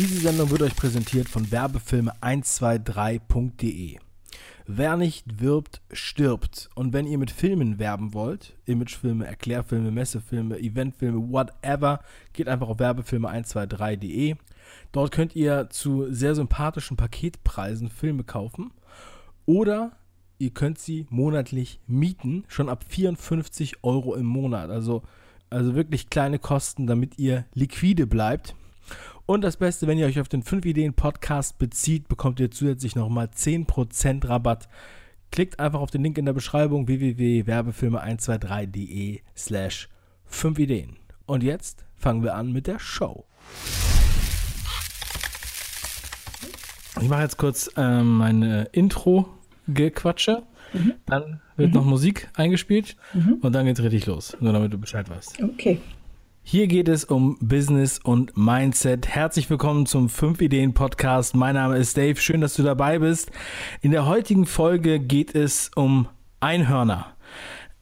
Diese Sendung wird euch präsentiert von Werbefilme123.de. Wer nicht wirbt, stirbt. Und wenn ihr mit Filmen werben wollt, Imagefilme, Erklärfilme, Messefilme, Eventfilme, whatever, geht einfach auf Werbefilme123.de. Dort könnt ihr zu sehr sympathischen Paketpreisen Filme kaufen. Oder ihr könnt sie monatlich mieten, schon ab 54 Euro im Monat. Also, also wirklich kleine Kosten, damit ihr liquide bleibt. Und das Beste, wenn ihr euch auf den 5 Ideen Podcast bezieht, bekommt ihr zusätzlich nochmal 10% Rabatt. Klickt einfach auf den Link in der Beschreibung www.werbefilme123.de slash 5 Ideen. Und jetzt fangen wir an mit der Show. Ich mache jetzt kurz äh, meine Intro-Gequatsche. Mhm. Dann wird mhm. noch Musik eingespielt mhm. und dann geht's richtig los. Nur damit du Bescheid weißt. Okay. Hier geht es um Business und Mindset. Herzlich willkommen zum 5 Ideen Podcast. Mein Name ist Dave. Schön, dass du dabei bist. In der heutigen Folge geht es um Einhörner.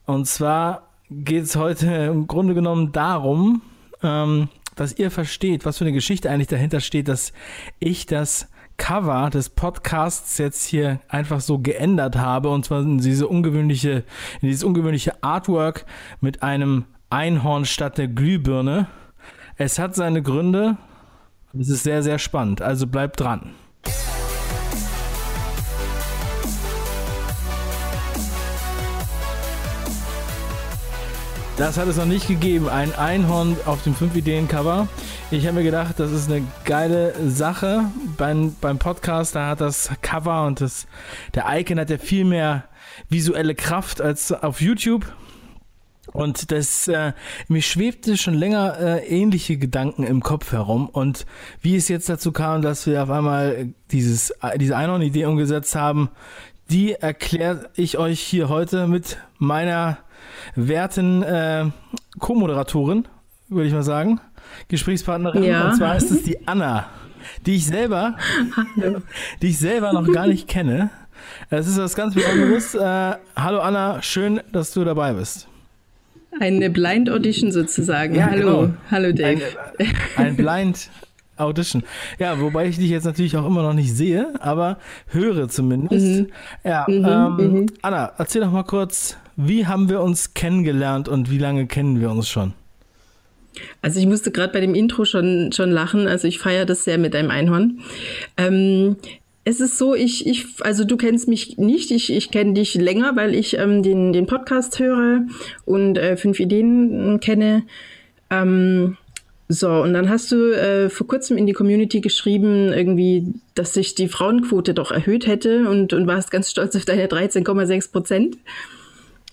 Und zwar geht es heute im Grunde genommen darum, ähm, dass ihr versteht, was für eine Geschichte eigentlich dahinter steht, dass ich das Cover des Podcasts jetzt hier einfach so geändert habe und zwar in diese ungewöhnliche, in dieses ungewöhnliche Artwork mit einem Einhorn statt der Glühbirne. Es hat seine Gründe. Es ist sehr, sehr spannend. Also bleibt dran. Das hat es noch nicht gegeben. Ein Einhorn auf dem 5-Ideen-Cover. Ich habe mir gedacht, das ist eine geile Sache. Beim, beim Podcast, da hat das Cover und das, der Icon hat ja viel mehr visuelle Kraft als auf YouTube. Und das, äh, mir schwebte schon länger äh, ähnliche Gedanken im Kopf herum. Und wie es jetzt dazu kam, dass wir auf einmal dieses, diese Einhorn-Idee umgesetzt haben, die erkläre ich euch hier heute mit meiner werten äh, Co-Moderatorin, würde ich mal sagen, Gesprächspartnerin. Ja. Und zwar ist es die Anna, die ich selber, die ich selber noch gar nicht kenne. Es ist was ganz Besonderes. Äh, hallo Anna, schön, dass du dabei bist. Eine Blind Audition sozusagen. Ja, hallo, genau. hallo Dave. Ein, ein Blind Audition. Ja, wobei ich dich jetzt natürlich auch immer noch nicht sehe, aber höre zumindest. Mhm. Ja, mhm, ähm, mhm. Anna, erzähl doch mal kurz, wie haben wir uns kennengelernt und wie lange kennen wir uns schon? Also ich musste gerade bei dem Intro schon, schon lachen. Also ich feiere das sehr mit einem Einhorn. Ähm, es ist so, ich, ich, also du kennst mich nicht, ich, ich kenne dich länger, weil ich ähm, den, den Podcast höre und äh, fünf Ideen äh, kenne. Ähm, so, und dann hast du äh, vor kurzem in die Community geschrieben, irgendwie, dass sich die Frauenquote doch erhöht hätte und, und warst ganz stolz auf deine 13,6 Prozent.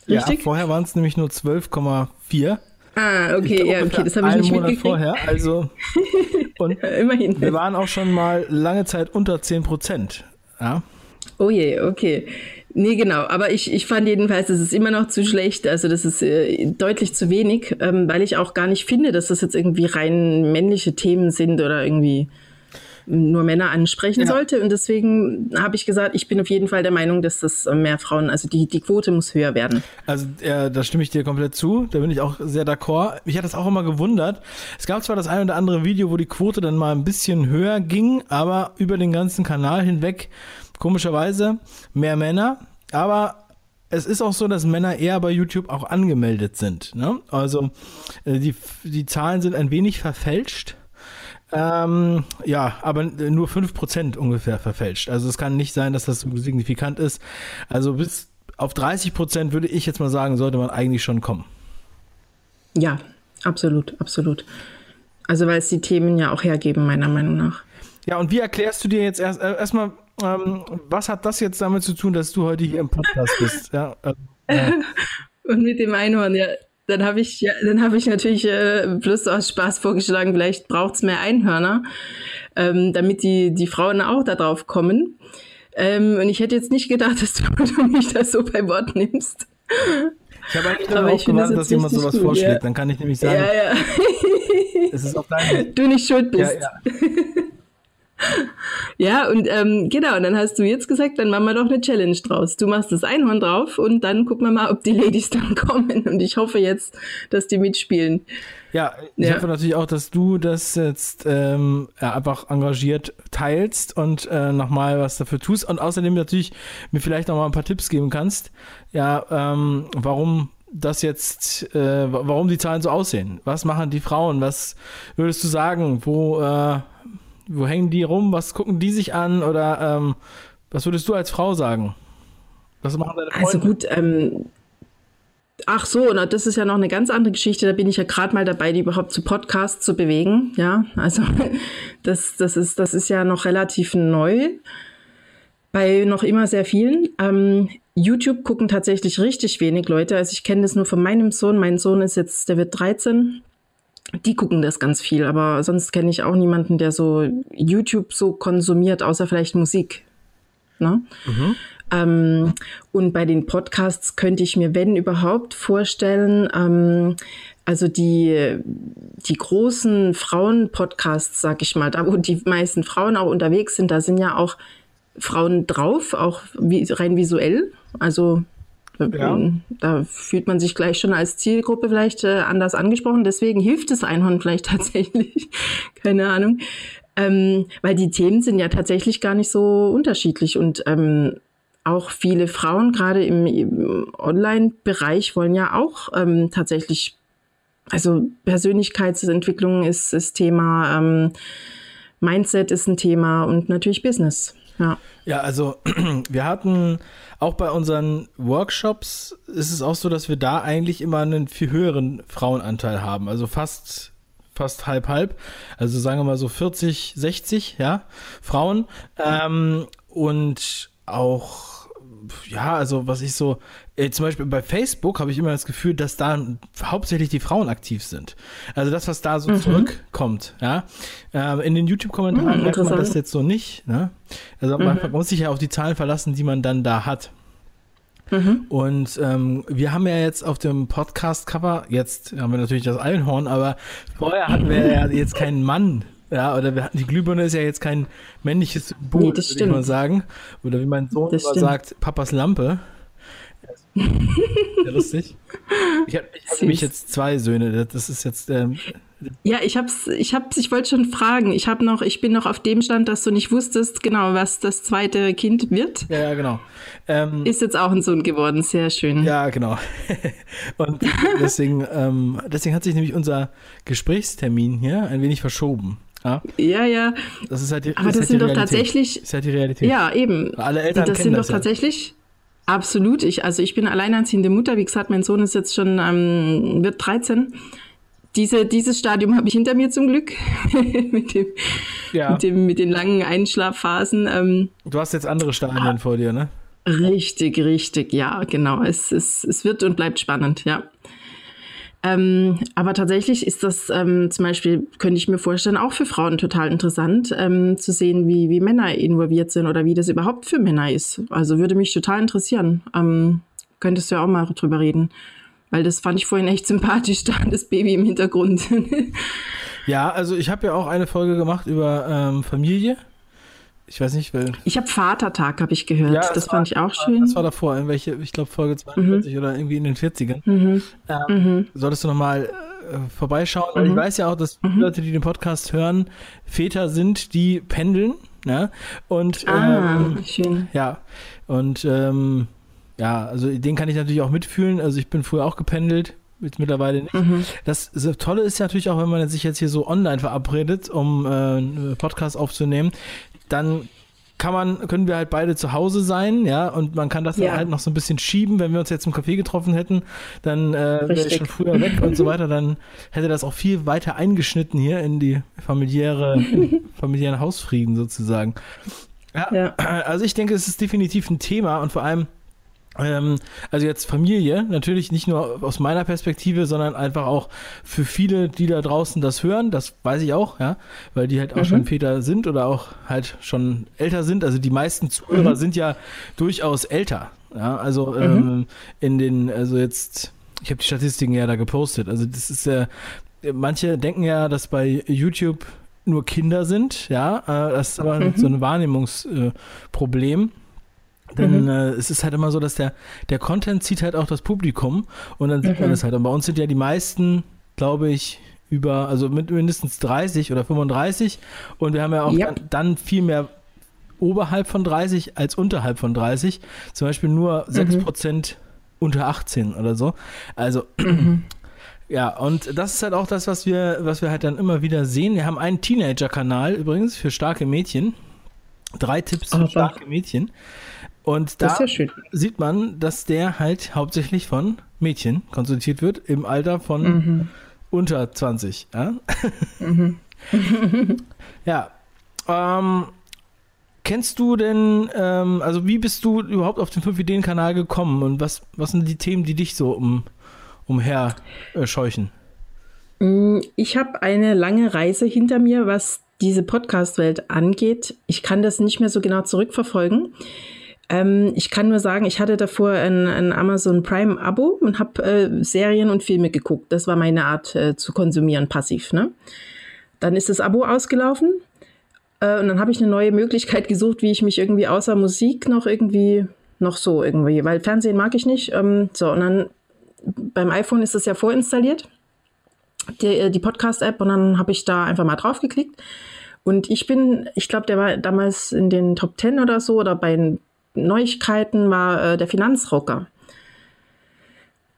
Richtig? Ja, vorher waren es nämlich nur 12,4. Ah, okay, glaub, ja, okay, das habe ich nicht Monat mitgekriegt. vorher, also und immerhin. Wir waren auch schon mal lange Zeit unter 10 Prozent. Ja. Oh je, okay. Nee, genau. Aber ich, ich fand jedenfalls, das ist immer noch zu schlecht. Also das ist äh, deutlich zu wenig, ähm, weil ich auch gar nicht finde, dass das jetzt irgendwie rein männliche Themen sind oder irgendwie nur Männer ansprechen ja. sollte. Und deswegen habe ich gesagt, ich bin auf jeden Fall der Meinung, dass das mehr Frauen, also die, die Quote muss höher werden. Also äh, da stimme ich dir komplett zu. Da bin ich auch sehr d'accord. Mich hat das auch immer gewundert. Es gab zwar das ein oder andere Video, wo die Quote dann mal ein bisschen höher ging, aber über den ganzen Kanal hinweg komischerweise mehr Männer. Aber es ist auch so, dass Männer eher bei YouTube auch angemeldet sind. Ne? Also äh, die, die Zahlen sind ein wenig verfälscht. Ähm, ja, aber nur 5% ungefähr verfälscht. Also es kann nicht sein, dass das signifikant ist. Also bis auf 30% würde ich jetzt mal sagen, sollte man eigentlich schon kommen. Ja, absolut, absolut. Also weil es die Themen ja auch hergeben, meiner Meinung nach. Ja, und wie erklärst du dir jetzt erst äh, erstmal, ähm, was hat das jetzt damit zu tun, dass du heute hier im Podcast bist? Ja, äh, und mit dem Einhorn, ja, dann habe ich, ja, dann habe ich natürlich äh, bloß aus Spaß vorgeschlagen, vielleicht braucht's mehr Einhörner, ähm, damit die, die Frauen auch da drauf kommen. Ähm, und ich hätte jetzt nicht gedacht, dass du, mich da so bei Wort nimmst. Ich habe eigentlich darauf gewartet, dass jemand sowas gut, vorschlägt. Ja. Dann kann ich nämlich sagen, ja, ja. es ist auf deinem... Du nicht schuld bist. Ja, ja. Ja, und ähm, genau, und dann hast du jetzt gesagt, dann machen wir doch eine Challenge draus. Du machst das Einhorn drauf und dann gucken wir mal, ob die Ladies dann kommen. Und ich hoffe jetzt, dass die mitspielen. Ja, ich ja. hoffe natürlich auch, dass du das jetzt ähm, ja, einfach engagiert teilst und äh, nochmal was dafür tust. Und außerdem natürlich mir vielleicht nochmal ein paar Tipps geben kannst. Ja, ähm, warum das jetzt, äh, warum die Zahlen so aussehen. Was machen die Frauen? Was würdest du sagen? Wo, äh, wo hängen die rum? Was gucken die sich an? Oder ähm, was würdest du als Frau sagen? Was machen deine Freunde? Also gut, ähm, ach so, na, das ist ja noch eine ganz andere Geschichte. Da bin ich ja gerade mal dabei, die überhaupt zu Podcasts zu bewegen. Ja, also das, das, ist, das ist ja noch relativ neu bei noch immer sehr vielen. Ähm, YouTube gucken tatsächlich richtig wenig Leute. Also ich kenne das nur von meinem Sohn. Mein Sohn ist jetzt, der wird 13 die gucken das ganz viel, aber sonst kenne ich auch niemanden, der so YouTube so konsumiert, außer vielleicht Musik. Ne? Mhm. Ähm, und bei den Podcasts könnte ich mir, wenn überhaupt, vorstellen, ähm, also die, die großen Frauen-Podcasts, sag ich mal, da wo die meisten Frauen auch unterwegs sind, da sind ja auch Frauen drauf, auch wie, rein visuell. Also ja. Da fühlt man sich gleich schon als Zielgruppe vielleicht äh, anders angesprochen. Deswegen hilft das Einhorn vielleicht tatsächlich. Keine Ahnung. Ähm, weil die Themen sind ja tatsächlich gar nicht so unterschiedlich und ähm, auch viele Frauen, gerade im, im Online-Bereich, wollen ja auch ähm, tatsächlich, also Persönlichkeitsentwicklung ist das Thema, ähm, Mindset ist ein Thema und natürlich Business. Ja. ja, also wir hatten auch bei unseren Workshops ist es auch so, dass wir da eigentlich immer einen viel höheren Frauenanteil haben. Also fast fast halb halb. Also sagen wir mal so 40, 60, ja, Frauen. Ähm, und auch ja, also was ich so, äh, zum Beispiel bei Facebook habe ich immer das Gefühl, dass da hauptsächlich die Frauen aktiv sind. Also das, was da so mhm. zurückkommt, ja. Äh, in den YouTube-Kommentaren mhm, merkt man das jetzt so nicht, ne? Also mhm. man muss sich ja auf die Zahlen verlassen, die man dann da hat. Mhm. Und ähm, wir haben ja jetzt auf dem Podcast-Cover, jetzt haben wir natürlich das Einhorn, aber vorher hatten wir ja jetzt keinen Mann ja, oder wir hatten, die Glühbirne ist ja jetzt kein männliches Symbol, nee, würde ich mal sagen. Oder wie mein Sohn sagt, Papas Lampe. Sehr lustig. Ich habe hab nämlich jetzt zwei Söhne. Das ist jetzt. Ähm, ja, ich hab's, ich hab's, ich wollte schon fragen. Ich habe noch, ich bin noch auf dem Stand, dass du nicht wusstest, genau, was das zweite Kind wird. Ja, ja genau. Ähm, ist jetzt auch ein Sohn geworden, sehr schön. Ja, genau. Und deswegen, ähm, deswegen hat sich nämlich unser Gesprächstermin hier ein wenig verschoben. Ja, ja. ja. Das ist halt die, Aber das, das sind doch tatsächlich. ist halt die Realität. Ja, eben. Alle Eltern das sind doch tatsächlich. Absolut. Ich, also ich bin alleinerziehende Mutter. Wie gesagt, mein Sohn ist jetzt schon, ähm, wird 13. Diese, dieses Stadium habe ich hinter mir zum Glück. mit, dem, ja. mit, dem, mit den langen Einschlafphasen. Ähm, du hast jetzt andere Stadien ah, vor dir, ne? Richtig, richtig, ja, genau. Es, es, es wird und bleibt spannend, ja. Ähm, aber tatsächlich ist das ähm, zum Beispiel, könnte ich mir vorstellen, auch für Frauen total interessant, ähm, zu sehen, wie, wie Männer involviert sind oder wie das überhaupt für Männer ist. Also würde mich total interessieren. Ähm, könntest du ja auch mal drüber reden. Weil das fand ich vorhin echt sympathisch, da das Baby im Hintergrund. ja, also ich habe ja auch eine Folge gemacht über ähm, Familie. Ich weiß nicht, weil. Ich habe Vatertag, habe ich gehört. Ja, das, das war, fand ich auch schön. Das war davor, in welche, ich glaube Folge 42 mhm. oder irgendwie in den 40ern. Mhm. Ähm, mhm. Solltest du nochmal äh, vorbeischauen, weil ich mhm. weiß ja auch, dass mhm. Leute, die den Podcast hören, Väter sind, die pendeln. Ne? Und ah, ähm, schön. Ja. Und ähm, ja, also den kann ich natürlich auch mitfühlen. Also ich bin früher auch gependelt, Jetzt mittlerweile nicht. Mhm. Das, das, Tolle ist ja natürlich auch, wenn man sich jetzt hier so online verabredet, um äh, einen Podcast aufzunehmen, dann kann man, können wir halt beide zu Hause sein, ja, und man kann das ja. halt noch so ein bisschen schieben, wenn wir uns jetzt im Café getroffen hätten, dann äh, wäre ich schon früher weg und so weiter, dann hätte das auch viel weiter eingeschnitten hier in die familiäre, familiären Hausfrieden sozusagen. Ja, ja, also ich denke, es ist definitiv ein Thema und vor allem also jetzt Familie, natürlich nicht nur aus meiner Perspektive, sondern einfach auch für viele, die da draußen das hören, das weiß ich auch, ja, weil die halt auch mhm. schon Väter sind oder auch halt schon älter sind. Also die meisten Zuhörer mhm. sind ja durchaus älter. Ja, also mhm. ähm, in den, also jetzt, ich habe die Statistiken ja da gepostet. Also das ist ja, manche denken ja, dass bei YouTube nur Kinder sind, ja. Äh, das ist aber mhm. so ein Wahrnehmungsproblem. Äh, denn mhm. äh, es ist halt immer so, dass der, der Content zieht halt auch das Publikum und dann sieht man es mhm. halt. Und bei uns sind ja die meisten, glaube ich, über, also mit mindestens 30 oder 35 und wir haben ja auch yep. dann, dann, viel mehr oberhalb von 30 als unterhalb von 30. Zum Beispiel nur 6% mhm. unter 18 oder so. Also mhm. ja, und das ist halt auch das, was wir, was wir halt dann immer wieder sehen. Wir haben einen Teenager-Kanal übrigens für starke Mädchen. Drei Tipps für starke Mädchen. Und da ja sieht man, dass der halt hauptsächlich von Mädchen konsultiert wird im Alter von mhm. unter 20. Ja, mhm. ja ähm, kennst du denn, ähm, also wie bist du überhaupt auf den 5-Ideen-Kanal gekommen und was, was sind die Themen, die dich so um, umher äh, scheuchen? Mm, ich habe eine lange Reise hinter mir, was diese Podcast-Welt angeht. Ich kann das nicht mehr so genau zurückverfolgen. Ähm, ich kann nur sagen, ich hatte davor ein, ein Amazon Prime-Abo und habe äh, Serien und Filme geguckt. Das war meine Art äh, zu konsumieren, passiv. Ne? Dann ist das Abo ausgelaufen äh, und dann habe ich eine neue Möglichkeit gesucht, wie ich mich irgendwie außer Musik noch irgendwie, noch so irgendwie, weil Fernsehen mag ich nicht. Ähm, so, und dann beim iPhone ist das ja vorinstalliert, die, äh, die Podcast-App, und dann habe ich da einfach mal draufgeklickt. Und ich bin, ich glaube, der war damals in den Top 10 oder so oder bei Neuigkeiten war äh, der Finanzrocker.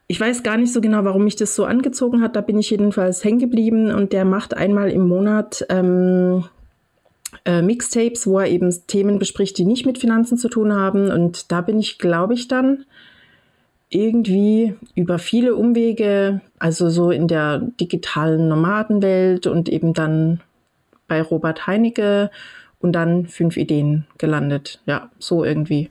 Ich weiß gar nicht so genau, warum mich das so angezogen hat. Da bin ich jedenfalls hängen geblieben und der macht einmal im Monat ähm, äh, Mixtapes, wo er eben Themen bespricht, die nicht mit Finanzen zu tun haben. Und da bin ich, glaube ich, dann irgendwie über viele Umwege, also so in der digitalen Nomadenwelt und eben dann bei Robert Heinecke und dann fünf Ideen gelandet. Ja, so irgendwie.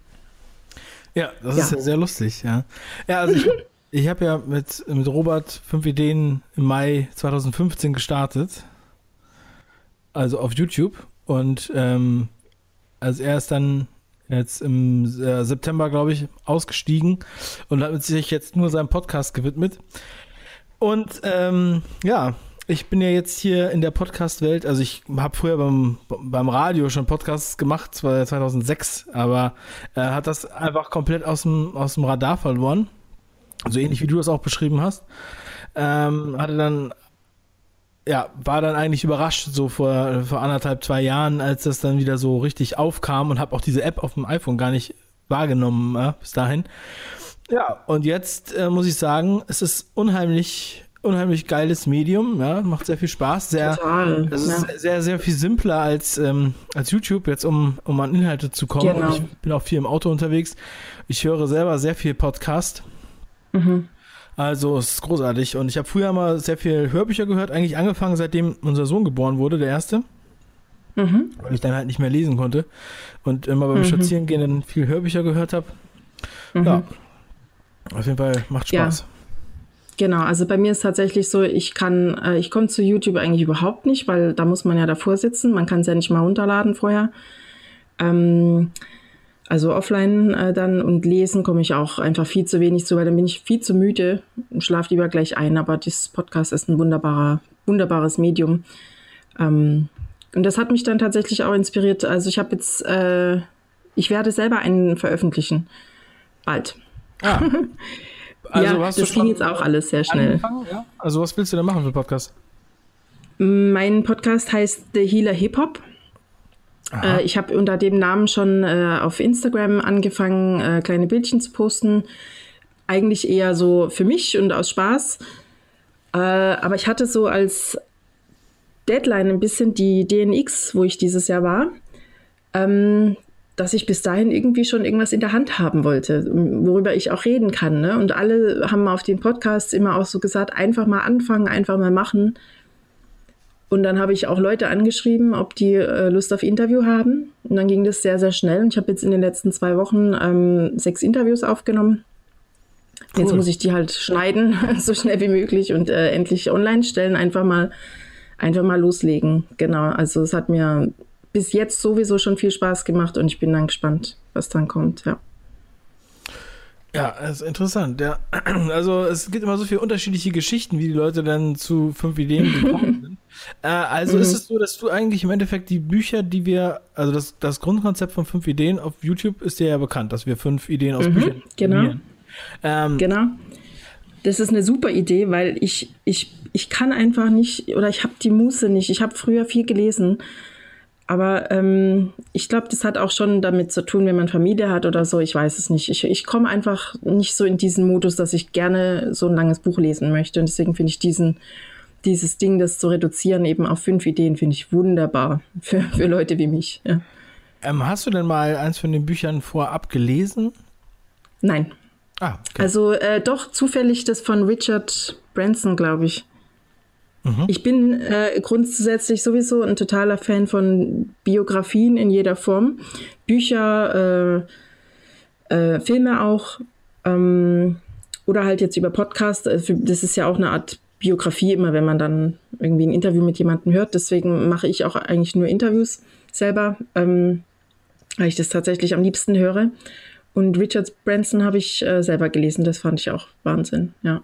Ja, das ja. ist ja sehr lustig, ja. Ja, also ich, ich habe ja mit, mit Robert fünf Ideen im Mai 2015 gestartet. Also auf YouTube. Und ähm, also er ist dann jetzt im äh, September, glaube ich, ausgestiegen und hat sich jetzt nur seinem Podcast gewidmet. Und ähm, ja, ich bin ja jetzt hier in der Podcast-Welt, also ich habe früher beim, beim Radio schon Podcasts gemacht, zwar 2006, aber er äh, hat das einfach komplett aus dem, aus dem Radar verloren. So ähnlich wie du das auch beschrieben hast. Ähm, hatte dann, ja, war dann eigentlich überrascht, so vor, vor anderthalb, zwei Jahren, als das dann wieder so richtig aufkam und habe auch diese App auf dem iPhone gar nicht wahrgenommen äh, bis dahin. Ja, und jetzt äh, muss ich sagen, es ist unheimlich unheimlich geiles Medium, ja, macht sehr viel Spaß, sehr, Total, das ist ja. sehr, sehr viel simpler als, ähm, als YouTube, jetzt um, um an Inhalte zu kommen. Genau. Ich bin auch viel im Auto unterwegs. Ich höre selber sehr viel Podcast. Mhm. Also es ist großartig. Und ich habe früher mal sehr viel Hörbücher gehört, eigentlich angefangen, seitdem unser Sohn geboren wurde, der erste. Mhm. Weil ich dann halt nicht mehr lesen konnte. Und immer beim mhm. Spazierengehen dann viel Hörbücher gehört habe. Mhm. Ja. Auf jeden Fall macht Spaß. Ja. Genau, also bei mir ist tatsächlich so, ich kann, äh, ich komme zu YouTube eigentlich überhaupt nicht, weil da muss man ja davor sitzen. Man kann es ja nicht mal runterladen vorher. Ähm, also offline äh, dann und lesen komme ich auch einfach viel zu wenig zu, weil dann bin ich viel zu müde und schlafe lieber gleich ein. Aber dieses Podcast ist ein wunderbarer, wunderbares Medium. Ähm, und das hat mich dann tatsächlich auch inspiriert. Also ich habe jetzt, äh, ich werde selber einen veröffentlichen. Bald. Ah. Also ja, das ging jetzt auch alles sehr schnell. Ja? Also was willst du denn machen für Podcast? Mein Podcast heißt The Healer Hip Hop. Äh, ich habe unter dem Namen schon äh, auf Instagram angefangen, äh, kleine Bildchen zu posten. Eigentlich eher so für mich und aus Spaß. Äh, aber ich hatte so als Deadline ein bisschen die DNX, wo ich dieses Jahr war. Ähm, dass ich bis dahin irgendwie schon irgendwas in der Hand haben wollte, worüber ich auch reden kann. Ne? Und alle haben auf den Podcasts immer auch so gesagt, einfach mal anfangen, einfach mal machen. Und dann habe ich auch Leute angeschrieben, ob die äh, Lust auf Interview haben. Und dann ging das sehr, sehr schnell. Und ich habe jetzt in den letzten zwei Wochen ähm, sechs Interviews aufgenommen. Cool. Jetzt muss ich die halt schneiden, so schnell wie möglich und äh, endlich online stellen. Einfach mal, einfach mal loslegen. Genau. Also es hat mir bis jetzt sowieso schon viel Spaß gemacht und ich bin dann gespannt, was dann kommt, ja. Ja, das ist interessant, ja. Also es gibt immer so viele unterschiedliche Geschichten, wie die Leute dann zu fünf Ideen gekommen sind. Äh, also mhm. ist es so, dass du eigentlich im Endeffekt die Bücher, die wir, also das, das Grundkonzept von fünf Ideen auf YouTube ist dir ja bekannt, dass wir fünf Ideen aus mhm, Büchern Genau. Ähm, genau. Das ist eine super Idee, weil ich, ich, ich kann einfach nicht, oder ich habe die Muße nicht. Ich habe früher viel gelesen aber ähm, ich glaube, das hat auch schon damit zu tun, wenn man Familie hat oder so. Ich weiß es nicht. Ich, ich komme einfach nicht so in diesen Modus, dass ich gerne so ein langes Buch lesen möchte. Und deswegen finde ich diesen, dieses Ding, das zu reduzieren, eben auf fünf Ideen, finde ich wunderbar für, für Leute wie mich. Ja. Ähm, hast du denn mal eins von den Büchern vorab gelesen? Nein. Ah, okay. Also äh, doch zufällig das von Richard Branson, glaube ich. Mhm. Ich bin äh, grundsätzlich sowieso ein totaler Fan von Biografien in jeder Form. Bücher, äh, äh, Filme auch. Ähm, oder halt jetzt über Podcast. Äh, das ist ja auch eine Art Biografie, immer wenn man dann irgendwie ein Interview mit jemandem hört. Deswegen mache ich auch eigentlich nur Interviews selber, ähm, weil ich das tatsächlich am liebsten höre. Und Richard Branson habe ich äh, selber gelesen. Das fand ich auch Wahnsinn, ja.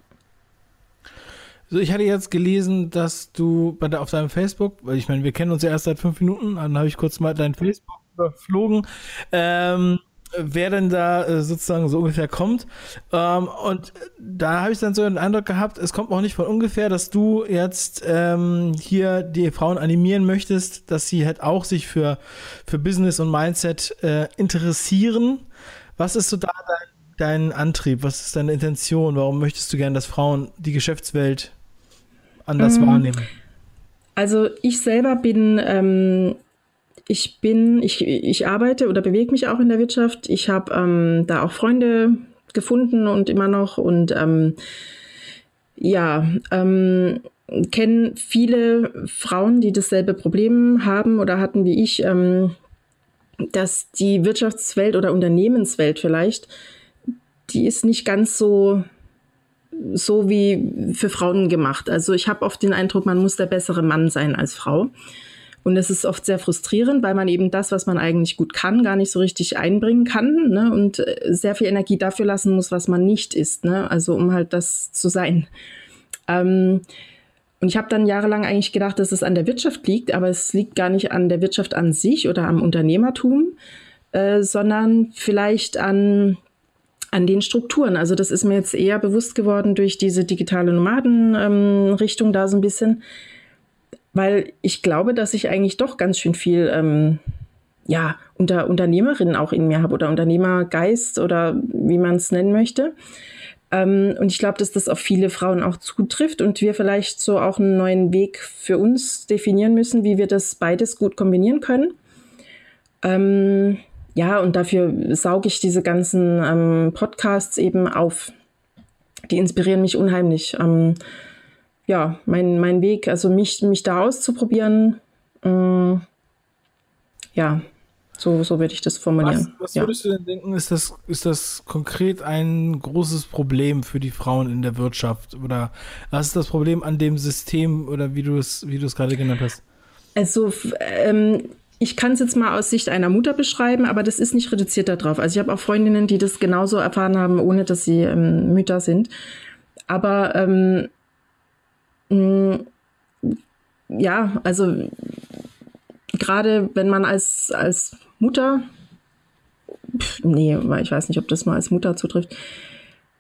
So, ich hatte jetzt gelesen, dass du bei auf deinem Facebook, weil ich meine, wir kennen uns ja erst seit fünf Minuten, dann habe ich kurz mal dein Facebook überflogen, ähm, wer denn da äh, sozusagen so ungefähr kommt. Ähm, und da habe ich dann so den Eindruck gehabt, es kommt auch nicht von ungefähr, dass du jetzt ähm, hier die Frauen animieren möchtest, dass sie halt auch sich für, für Business und Mindset äh, interessieren. Was ist so da dein, dein Antrieb? Was ist deine Intention? Warum möchtest du gerne, dass Frauen die Geschäftswelt anders mhm. wahrnehmen? Also ich selber bin, ähm, ich bin, ich, ich arbeite oder bewege mich auch in der Wirtschaft. Ich habe ähm, da auch Freunde gefunden und immer noch und ähm, ja, ähm, kennen viele Frauen, die dasselbe Problem haben oder hatten wie ich, ähm, dass die Wirtschaftswelt oder Unternehmenswelt vielleicht, die ist nicht ganz so so wie für Frauen gemacht. Also ich habe oft den Eindruck, man muss der bessere Mann sein als Frau. Und es ist oft sehr frustrierend, weil man eben das, was man eigentlich gut kann, gar nicht so richtig einbringen kann ne? und äh, sehr viel Energie dafür lassen muss, was man nicht ist. Ne? Also um halt das zu sein. Ähm, und ich habe dann jahrelang eigentlich gedacht, dass es an der Wirtschaft liegt, aber es liegt gar nicht an der Wirtschaft an sich oder am Unternehmertum, äh, sondern vielleicht an an den Strukturen. Also das ist mir jetzt eher bewusst geworden durch diese digitale Nomaden-Richtung ähm, da so ein bisschen, weil ich glaube, dass ich eigentlich doch ganz schön viel ähm, ja, unter Unternehmerinnen auch in mir habe oder Unternehmergeist oder wie man es nennen möchte. Ähm, und ich glaube, dass das auf viele Frauen auch zutrifft und wir vielleicht so auch einen neuen Weg für uns definieren müssen, wie wir das beides gut kombinieren können. Ähm, ja, und dafür sauge ich diese ganzen ähm, Podcasts eben auf. Die inspirieren mich unheimlich. Ähm, ja, mein, mein Weg, also mich, mich da auszuprobieren, äh, ja, so, so würde ich das formulieren. Was, was ja. würdest du denn denken, ist das, ist das konkret ein großes Problem für die Frauen in der Wirtschaft? Oder was ist das Problem an dem System oder wie du es, wie du es gerade genannt hast? Also ähm, ich kann es jetzt mal aus Sicht einer Mutter beschreiben, aber das ist nicht reduziert darauf. Also ich habe auch Freundinnen, die das genauso erfahren haben, ohne dass sie ähm, Mütter sind. Aber ähm, mh, ja, also gerade wenn man als, als Mutter, pff, nee, ich weiß nicht, ob das mal als Mutter zutrifft,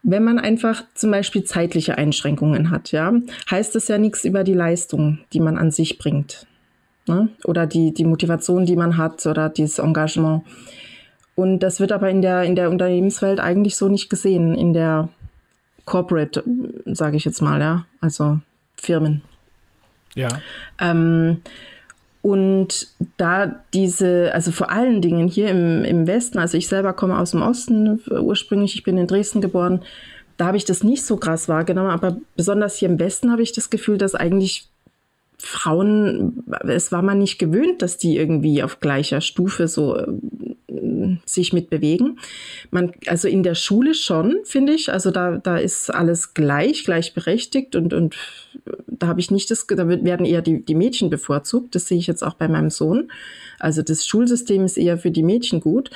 wenn man einfach zum Beispiel zeitliche Einschränkungen hat, ja, heißt das ja nichts über die Leistung, die man an sich bringt. Ne? Oder die, die Motivation, die man hat oder dieses Engagement. Und das wird aber in der, in der Unternehmenswelt eigentlich so nicht gesehen, in der Corporate, sage ich jetzt mal, ja, also Firmen. Ja. Ähm, und da diese, also vor allen Dingen hier im, im Westen, also ich selber komme aus dem Osten ursprünglich, ich bin in Dresden geboren, da habe ich das nicht so krass wahrgenommen, aber besonders hier im Westen habe ich das Gefühl, dass eigentlich Frauen, es war man nicht gewöhnt, dass die irgendwie auf gleicher Stufe so äh, sich mitbewegen. Man, also in der Schule schon, finde ich. Also da, da ist alles gleich, gleichberechtigt und, und da habe ich nicht das, da werden eher die, die Mädchen bevorzugt. Das sehe ich jetzt auch bei meinem Sohn. Also das Schulsystem ist eher für die Mädchen gut.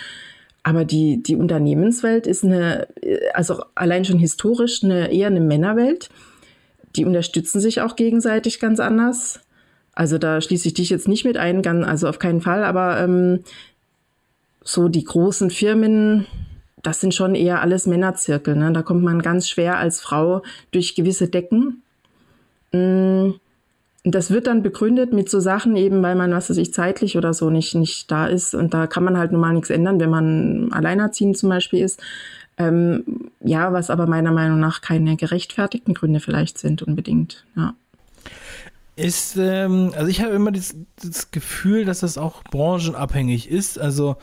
Aber die, die Unternehmenswelt ist eine, also allein schon historisch eine, eher eine Männerwelt die unterstützen sich auch gegenseitig ganz anders. Also da schließe ich dich jetzt nicht mit ein, also auf keinen Fall, aber ähm, so die großen Firmen, das sind schon eher alles Männerzirkel. Ne? Da kommt man ganz schwer als Frau durch gewisse Decken. Mm, das wird dann begründet mit so Sachen eben, weil man, was weiß ich, zeitlich oder so nicht, nicht da ist. Und da kann man halt nun mal nichts ändern, wenn man alleinerziehend zum Beispiel ist. Ähm, ja, was aber meiner Meinung nach keine gerechtfertigten Gründe vielleicht sind unbedingt. Ja. Ist, ähm, also ich habe immer das, das, Gefühl, dass das auch branchenabhängig ist. Also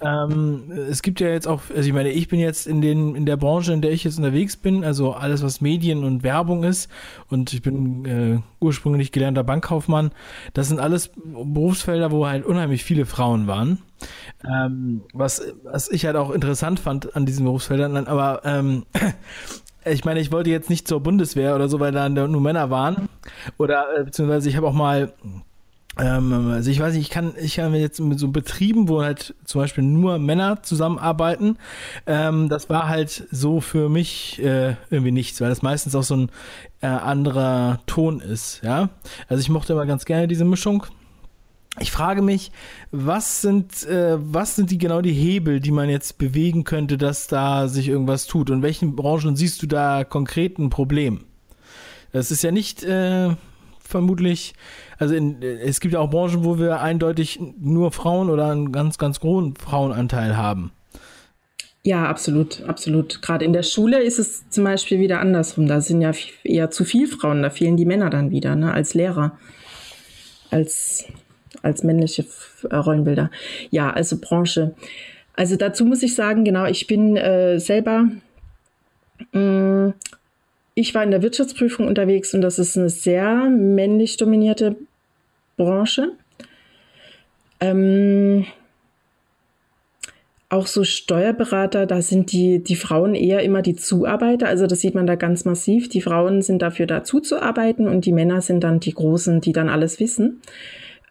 ähm, es gibt ja jetzt auch, also ich meine, ich bin jetzt in den in der Branche, in der ich jetzt unterwegs bin, also alles was Medien und Werbung ist, und ich bin äh, ursprünglich gelernter Bankkaufmann. Das sind alles Berufsfelder, wo halt unheimlich viele Frauen waren. Ähm, was, was ich halt auch interessant fand an diesen Berufsfeldern, aber ähm, ich meine, ich wollte jetzt nicht zur Bundeswehr oder so, weil da nur Männer waren. Oder äh, beziehungsweise ich habe auch mal, ähm, also ich weiß nicht, ich kann, ich kann jetzt mit so Betrieben, wo halt zum Beispiel nur Männer zusammenarbeiten, ähm, das war halt so für mich äh, irgendwie nichts, weil das meistens auch so ein äh, anderer Ton ist, ja. Also ich mochte immer ganz gerne diese Mischung. Ich frage mich, was sind, äh, was sind die genau die Hebel, die man jetzt bewegen könnte, dass da sich irgendwas tut? Und in welchen Branchen siehst du da konkret ein Problem? Das ist ja nicht äh, vermutlich, also in, es gibt ja auch Branchen, wo wir eindeutig nur Frauen oder einen ganz, ganz hohen Frauenanteil haben. Ja, absolut, absolut. Gerade in der Schule ist es zum Beispiel wieder andersrum. Da sind ja eher zu viel Frauen, da fehlen die Männer dann wieder, ne, als Lehrer. Als als männliche äh, Rollenbilder. Ja, also Branche. Also dazu muss ich sagen, genau, ich bin äh, selber, mh, mm, ich war in der Wirtschaftsprüfung unterwegs und das ist eine sehr männlich dominierte Branche. Ähm, auch so Steuerberater, da sind die, die Frauen eher immer die Zuarbeiter. Also das sieht man da ganz massiv. Die Frauen sind dafür da zuzuarbeiten und die Männer sind dann die Großen, die dann alles wissen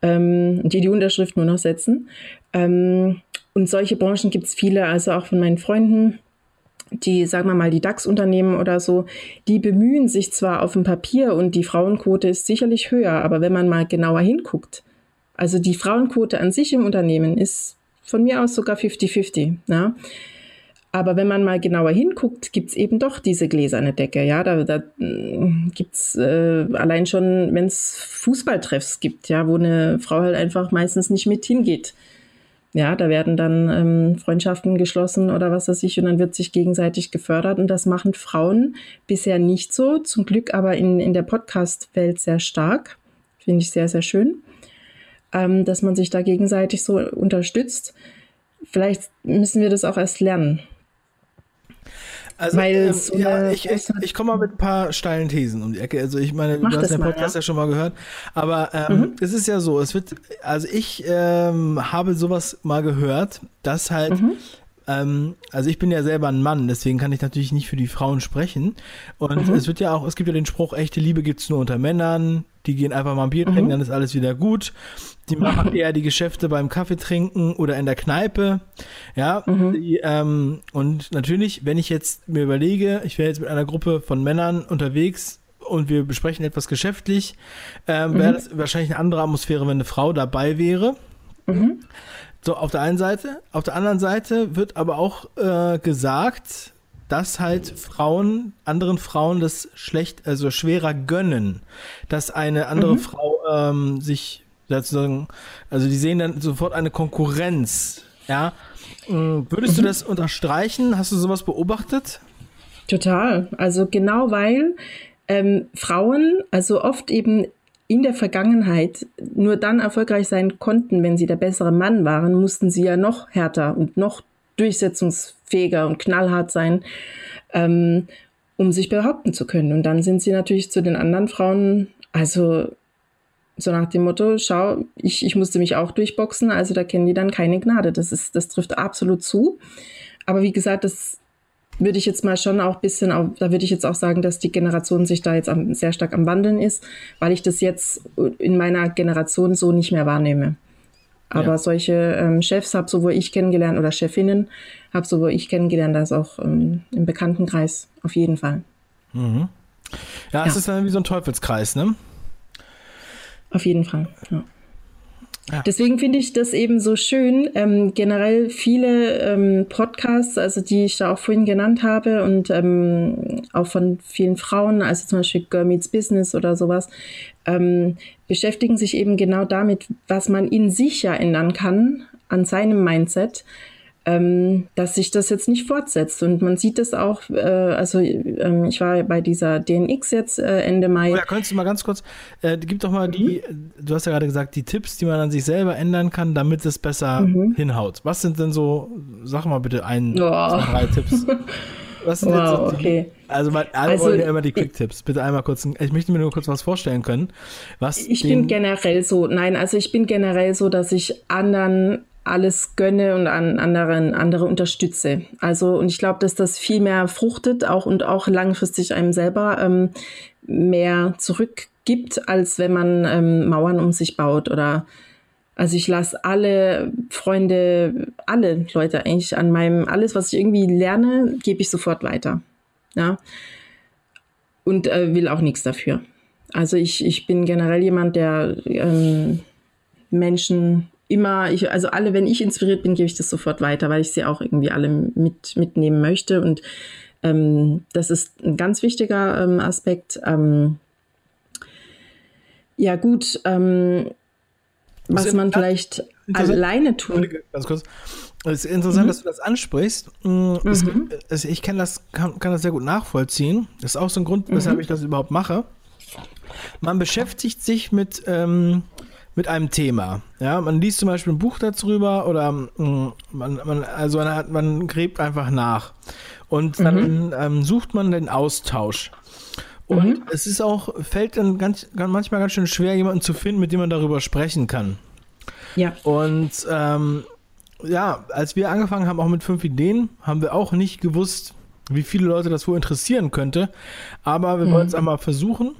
ähm, die die Unterschrift nur noch setzen. Ähm, und solche Branchen gibt es viele, also auch von meinen Freunden, die, sagen wir mal, die DAX-Unternehmen oder so, die bemühen sich zwar auf dem Papier und die Frauenquote ist sicherlich höher, aber wenn man mal genauer hinguckt, also die Frauenquote an sich im Unternehmen ist von mir aus sogar 50-50. Ja? Aber wenn man mal genauer hinguckt, gibt's eben doch diese gläserne Decke. Ja, da, da mm, gibt's äh, allein schon, wenn es Fußballtreffs gibt, ja, wo eine Frau halt einfach meistens nicht mit hingeht. Ja, da werden dann ähm, Freundschaften geschlossen oder was weiß ich und dann wird sich gegenseitig gefördert und das machen Frauen bisher nicht so. Zum Glück aber in, in der Podcast-Welt sehr stark. Finde ich sehr, sehr schön, ähm, dass man sich da gegenseitig so unterstützt. Vielleicht müssen wir das auch erst lernen. Also, ähm, so ja, ich, ich, ich komme mal mit ein paar steilen Thesen um die Ecke. Also ich meine, Mach du hast den Podcast ja. ja. schon mal gehört. Aber ähm, mhm. es ist ja so, es wird, also ich ähm, habe sowas mal gehört, dass halt mhm. Ähm, also ich bin ja selber ein Mann, deswegen kann ich natürlich nicht für die Frauen sprechen. Und mhm. es wird ja auch, es gibt ja den Spruch, echte Liebe gibt es nur unter Männern, die gehen einfach mal ein Bier trinken, mhm. dann ist alles wieder gut. Die machen eher die Geschäfte beim Kaffee trinken oder in der Kneipe. Ja, mhm. die, ähm, und natürlich, wenn ich jetzt mir überlege, ich wäre jetzt mit einer Gruppe von Männern unterwegs und wir besprechen etwas geschäftlich, ähm, wäre mhm. das wahrscheinlich eine andere Atmosphäre, wenn eine Frau dabei wäre. Mhm. So, auf der einen Seite. Auf der anderen Seite wird aber auch äh, gesagt, dass halt Frauen, anderen Frauen das schlecht, also schwerer gönnen, dass eine andere mhm. Frau ähm, sich sozusagen, also die sehen dann sofort eine Konkurrenz, ja. Hm, würdest mhm. du das unterstreichen? Hast du sowas beobachtet? Total. Also genau weil ähm, Frauen also oft eben in der Vergangenheit nur dann erfolgreich sein konnten, wenn sie der bessere Mann waren, mussten sie ja noch härter und noch durchsetzungsfähiger und knallhart sein, ähm, um sich behaupten zu können. Und dann sind sie natürlich zu den anderen Frauen, also so nach dem Motto, schau, ich, ich musste mich auch durchboxen, also da kennen die dann keine Gnade. Das ist, das trifft absolut zu. Aber wie gesagt, das würde ich jetzt mal schon auch ein bisschen, auf, da würde ich jetzt auch sagen, dass die Generation sich da jetzt am, sehr stark am Wandeln ist, weil ich das jetzt in meiner Generation so nicht mehr wahrnehme. Aber ja. solche ähm, Chefs habe sowohl ich kennengelernt oder Chefinnen habe sowohl ich kennengelernt als auch ähm, im Bekanntenkreis auf jeden Fall. Mhm. Ja, ja, es ist dann wie so ein Teufelskreis, ne? Auf jeden Fall. Ja. Ja. Deswegen finde ich das eben so schön. Ähm, generell viele ähm, Podcasts, also die ich da auch vorhin genannt habe und ähm, auch von vielen Frauen, also zum Beispiel Girl Meets Business oder sowas, ähm, beschäftigen sich eben genau damit, was man in sich ja ändern kann, an seinem Mindset ähm, dass sich das jetzt nicht fortsetzt. Und man sieht das auch, äh, also ähm, ich war bei dieser DNX jetzt äh, Ende Mai. Oh ja, könntest du mal ganz kurz, äh, gib doch mal die, mhm. du hast ja gerade gesagt, die Tipps, die man an sich selber ändern kann, damit es besser mhm. hinhaut. Was sind denn so, sag mal bitte ein, oh. drei Tipps. Was sind wow, so die, okay. Also, mal, alle also, wollen ja immer die Quick-Tipps. Bitte einmal kurz, ich möchte mir nur kurz was vorstellen können. Was ich bin generell so, nein, also ich bin generell so, dass ich anderen alles gönne und an anderen andere unterstütze. Also und ich glaube, dass das viel mehr fruchtet auch und auch langfristig einem selber ähm, mehr zurückgibt, als wenn man ähm, Mauern um sich baut oder also ich lasse alle Freunde, alle Leute eigentlich an meinem alles, was ich irgendwie lerne, gebe ich sofort weiter. Ja. Und äh, will auch nichts dafür. Also ich, ich bin generell jemand, der ähm, Menschen immer, ich, also alle, wenn ich inspiriert bin, gebe ich das sofort weiter, weil ich sie auch irgendwie alle mit, mitnehmen möchte. Und ähm, das ist ein ganz wichtiger ähm, Aspekt. Ähm, ja, gut, ähm, was man vielleicht alleine tut. Ganz kurz. Es ist interessant, mhm. dass du das ansprichst. Mm, es, mhm. es, ich kann das, kann, kann, das sehr gut nachvollziehen. Das ist auch so ein Grund, weshalb mhm. ich das überhaupt mache. Man beschäftigt sich mit ähm, mit einem Thema. Ja, man liest zum Beispiel ein Buch darüber oder mm, man, man, also man, hat, man gräbt einfach nach. Und dann mhm. ähm, sucht man den Austausch. Und mhm. es ist auch, fällt dann ganz, ganz, manchmal ganz schön schwer, jemanden zu finden, mit dem man darüber sprechen kann. Ja. Und ähm, ja, als wir angefangen haben, auch mit fünf Ideen, haben wir auch nicht gewusst, wie viele Leute das wohl interessieren könnte. Aber wir mhm. wollen es einmal versuchen.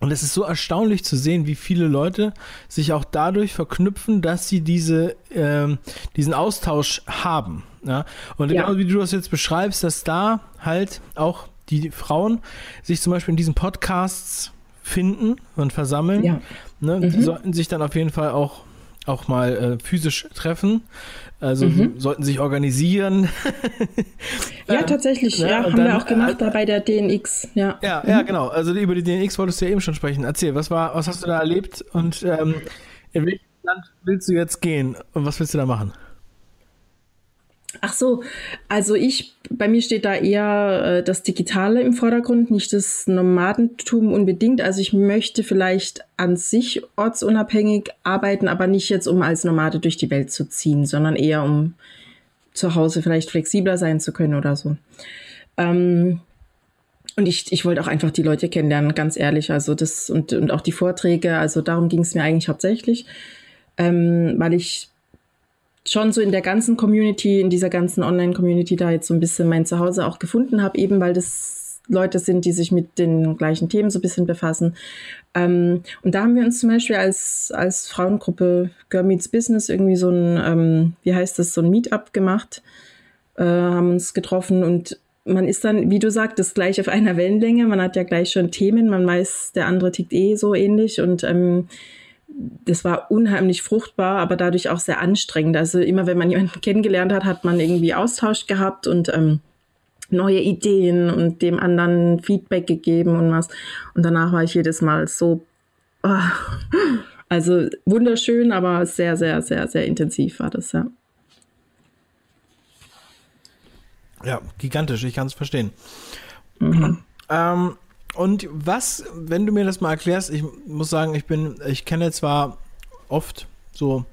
Und es ist so erstaunlich zu sehen, wie viele Leute sich auch dadurch verknüpfen, dass sie diese, ähm, diesen Austausch haben. Ja? Und ja. genau wie du das jetzt beschreibst, dass da halt auch die Frauen sich zum Beispiel in diesen Podcasts finden und versammeln. Ja. Ne? Mhm. Die sollten sich dann auf jeden Fall auch, auch mal äh, physisch treffen. Also mhm. sollten sich organisieren. ja, tatsächlich. Ja, ja haben dann, wir auch gemacht äh, da bei der DNX. Ja, ja, mhm. ja, genau. Also über die DNX wolltest du ja eben schon sprechen. Erzähl, was war, was hast du da erlebt und ähm, in welches Land willst du jetzt gehen und was willst du da machen? Ach so, also ich, bei mir steht da eher äh, das Digitale im Vordergrund, nicht das Nomadentum unbedingt. Also ich möchte vielleicht an sich ortsunabhängig arbeiten, aber nicht jetzt, um als Nomade durch die Welt zu ziehen, sondern eher, um zu Hause vielleicht flexibler sein zu können oder so. Ähm, und ich, ich wollte auch einfach die Leute kennenlernen, ganz ehrlich. Also das und, und auch die Vorträge, also darum ging es mir eigentlich hauptsächlich, ähm, weil ich schon so in der ganzen Community, in dieser ganzen Online-Community da jetzt so ein bisschen mein Zuhause auch gefunden habe, eben weil das Leute sind, die sich mit den gleichen Themen so ein bisschen befassen. Ähm, und da haben wir uns zum Beispiel als, als Frauengruppe Girl Meets Business irgendwie so ein, ähm, wie heißt das, so ein Meetup gemacht, äh, haben uns getroffen und man ist dann, wie du sagtest, gleich auf einer Wellenlänge. Man hat ja gleich schon Themen, man weiß, der andere tickt eh so ähnlich und ähm, das war unheimlich fruchtbar, aber dadurch auch sehr anstrengend. Also immer wenn man jemanden kennengelernt hat, hat man irgendwie Austausch gehabt und ähm, neue Ideen und dem anderen Feedback gegeben und was. Und danach war ich jedes Mal so, oh, also wunderschön, aber sehr, sehr, sehr, sehr intensiv war das, ja. Ja, gigantisch, ich kann es verstehen. Mhm. Ähm, und was, wenn du mir das mal erklärst, ich muss sagen, ich bin, ich kenne zwar oft so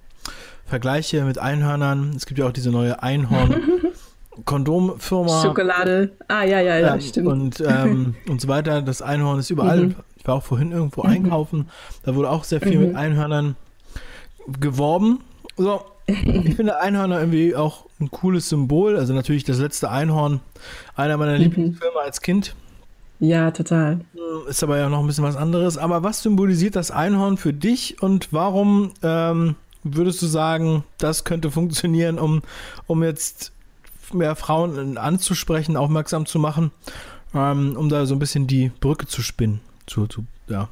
Vergleiche mit Einhörnern. Es gibt ja auch diese neue Einhorn-Kondomfirma. Schokolade. Ah, ja, ja, ja, ähm, stimmt. Und, ähm, und so weiter. Das Einhorn ist überall. Mhm. Ich war auch vorhin irgendwo mhm. einkaufen. Da wurde auch sehr viel mhm. mit Einhörnern geworben. So, ich finde Einhörner irgendwie auch ein cooles Symbol. Also natürlich das letzte Einhorn. Einer meiner mhm. Lieblingsfilme als Kind. Ja, total. Ist aber ja noch ein bisschen was anderes. Aber was symbolisiert das Einhorn für dich und warum ähm, würdest du sagen, das könnte funktionieren, um, um jetzt mehr Frauen anzusprechen, aufmerksam zu machen, ähm, um da so ein bisschen die Brücke zu spinnen? Zu, zu, ja.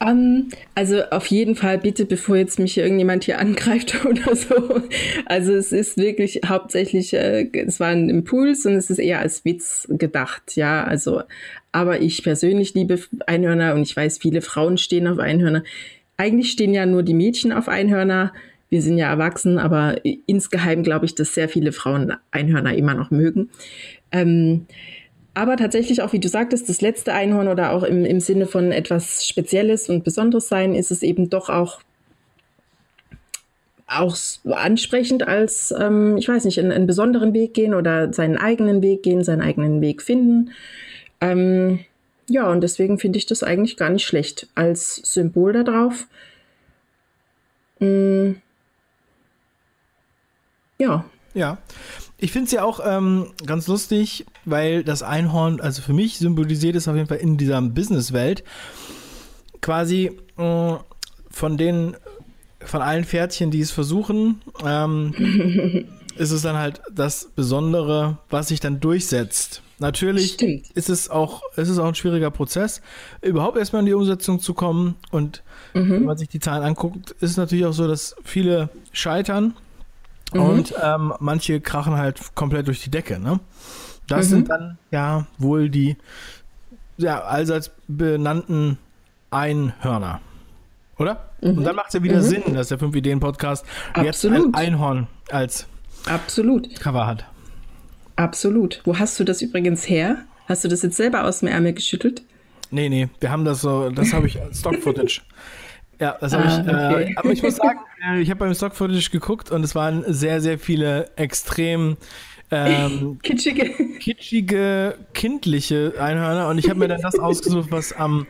Um, ähm, also auf jeden Fall bitte, bevor jetzt mich irgendjemand hier angreift oder so. Also es ist wirklich hauptsächlich, äh, es war ein Impuls und es ist eher als Witz gedacht, ja. Also, aber ich persönlich liebe Einhörner und ich weiß, viele Frauen stehen auf Einhörner. Eigentlich stehen ja nur die Mädchen auf Einhörner. Wir sind ja erwachsen, aber insgeheim glaube ich, dass sehr viele Frauen Einhörner immer noch mögen. Ähm, aber tatsächlich auch, wie du sagtest, das letzte Einhorn oder auch im, im Sinne von etwas Spezielles und Besonderes sein, ist es eben doch auch auch ansprechend als, ähm, ich weiß nicht, einen, einen, besonderen Weg gehen oder seinen eigenen Weg gehen, seinen eigenen Weg finden. Ähm, ja, und deswegen finde ich das eigentlich gar nicht schlecht als Symbol darauf. Mm, ja. Ja. Ich finde es ja auch ähm, ganz lustig, weil das Einhorn, also für mich symbolisiert es auf jeden Fall in dieser Businesswelt quasi äh, von den, von allen Pferdchen, die es versuchen, ähm, ist es dann halt das Besondere, was sich dann durchsetzt. Natürlich Stimmt. ist es auch, ist es auch ein schwieriger Prozess, überhaupt erstmal in die Umsetzung zu kommen. Und mhm. wenn man sich die Zahlen anguckt, ist es natürlich auch so, dass viele scheitern Mhm. Und ähm, manche krachen halt komplett durch die Decke. Ne? Das mhm. sind dann ja wohl die ja, allseits benannten Einhörner. Oder? Mhm. Und dann macht es ja wieder mhm. Sinn, dass der 5-Ideen-Podcast jetzt ein Einhorn als Absolut. Cover hat. Absolut. Wo hast du das übrigens her? Hast du das jetzt selber aus dem Ärmel geschüttelt? Nee, nee, wir haben das so, das habe ich Stock-Footage. Ja, das habe ah, ich. Äh, okay. Äh, aber ich muss sagen, äh, ich habe beim Stock-Footage geguckt und es waren sehr, sehr viele extrem ähm, kitschige. kitschige, kindliche Einhörner und ich habe mir dann das ausgesucht, was am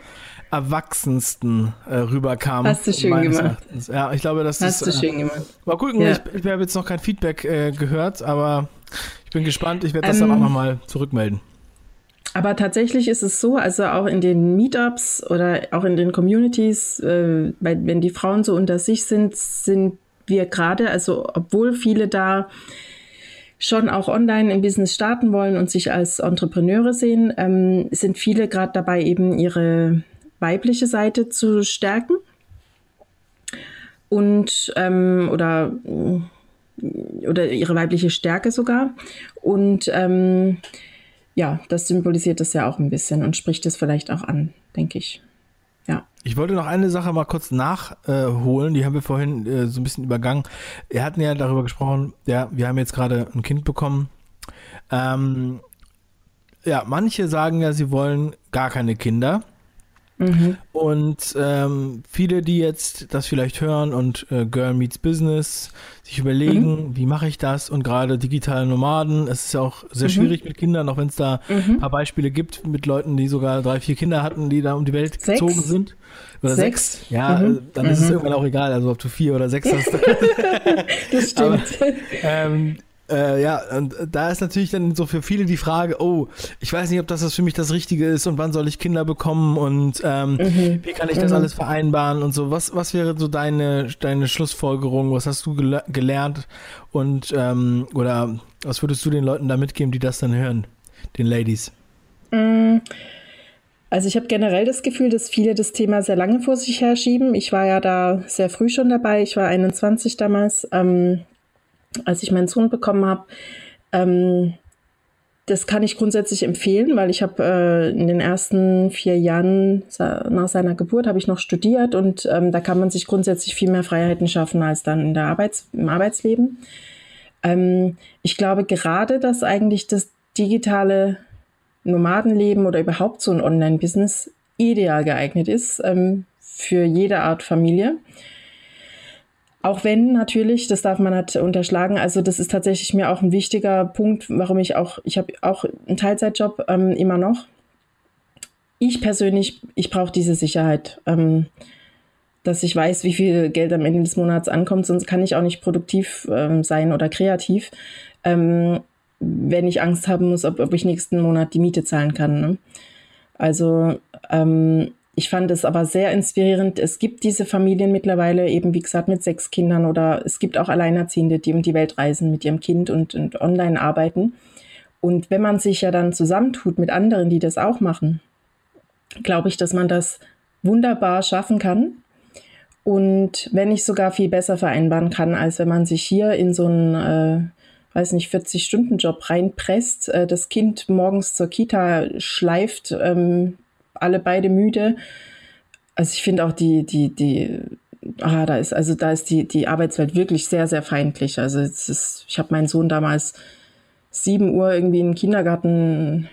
erwachsensten äh, rüberkam. Hast du schön gemacht. Erachtens. Ja, ich glaube, das Hast ist. du schön gemacht. Mal gucken, ja. ich, ich habe jetzt noch kein Feedback äh, gehört, aber ich bin gespannt. Ich werde das ähm, dann auch nochmal zurückmelden. Aber tatsächlich ist es so, also auch in den Meetups oder auch in den Communities, äh, wenn die Frauen so unter sich sind, sind wir gerade, also obwohl viele da schon auch online im Business starten wollen und sich als Entrepreneure sehen, ähm, sind viele gerade dabei, eben ihre weibliche Seite zu stärken. Und ähm, oder oder ihre weibliche Stärke sogar. Und ähm, ja, das symbolisiert das ja auch ein bisschen und spricht es vielleicht auch an, denke ich. Ja. Ich wollte noch eine Sache mal kurz nachholen, die haben wir vorhin äh, so ein bisschen übergangen. Wir hatten ja darüber gesprochen, ja, wir haben jetzt gerade ein Kind bekommen. Ähm, ja, manche sagen ja, sie wollen gar keine Kinder. Mhm. Und ähm, viele, die jetzt das vielleicht hören und äh, Girl Meets Business sich überlegen, mhm. wie mache ich das? Und gerade digitale Nomaden, es ist ja auch sehr mhm. schwierig mit Kindern, auch wenn es da mhm. ein paar Beispiele gibt mit Leuten, die sogar drei, vier Kinder hatten, die da um die Welt sechs? gezogen sind. Oder sechs? sechs? Ja, mhm. dann ist es mhm. irgendwann auch egal, also ob du vier oder sechs hast. das stimmt. Aber, ähm, äh, ja, und da ist natürlich dann so für viele die Frage, oh, ich weiß nicht, ob das, das für mich das Richtige ist und wann soll ich Kinder bekommen und ähm, mhm. wie kann ich das mhm. alles vereinbaren und so. Was, was wäre so deine, deine Schlussfolgerung? Was hast du gel gelernt und ähm, oder was würdest du den Leuten da mitgeben, die das dann hören, den Ladies? Mm, also ich habe generell das Gefühl, dass viele das Thema sehr lange vor sich herschieben. Ich war ja da sehr früh schon dabei. Ich war 21 damals. Ähm, als ich meinen Sohn bekommen habe. Ähm, das kann ich grundsätzlich empfehlen, weil ich habe äh, in den ersten vier Jahren nach seiner Geburt habe ich noch studiert und ähm, da kann man sich grundsätzlich viel mehr Freiheiten schaffen als dann in der Arbeits im Arbeitsleben. Ähm, ich glaube gerade, dass eigentlich das digitale Nomadenleben oder überhaupt so ein Online-Business ideal geeignet ist ähm, für jede Art Familie. Auch wenn natürlich, das darf man halt unterschlagen, also das ist tatsächlich mir auch ein wichtiger Punkt, warum ich auch, ich habe auch einen Teilzeitjob ähm, immer noch. Ich persönlich, ich brauche diese Sicherheit, ähm, dass ich weiß, wie viel Geld am Ende des Monats ankommt, sonst kann ich auch nicht produktiv ähm, sein oder kreativ, ähm, wenn ich Angst haben muss, ob, ob ich nächsten Monat die Miete zahlen kann. Ne? Also ähm, ich fand es aber sehr inspirierend. Es gibt diese Familien mittlerweile eben, wie gesagt, mit sechs Kindern oder es gibt auch Alleinerziehende, die um die Welt reisen mit ihrem Kind und, und online arbeiten. Und wenn man sich ja dann zusammentut mit anderen, die das auch machen, glaube ich, dass man das wunderbar schaffen kann. Und wenn nicht sogar viel besser vereinbaren kann, als wenn man sich hier in so einen, äh, weiß nicht, 40-Stunden-Job reinpresst, äh, das Kind morgens zur Kita schleift, ähm, alle beide müde. Also ich finde auch die, die, die, ah, da ist, also da ist die, die Arbeitswelt wirklich sehr, sehr feindlich. Also es ist, ich habe meinen Sohn damals 7 Uhr irgendwie in den Kindergarten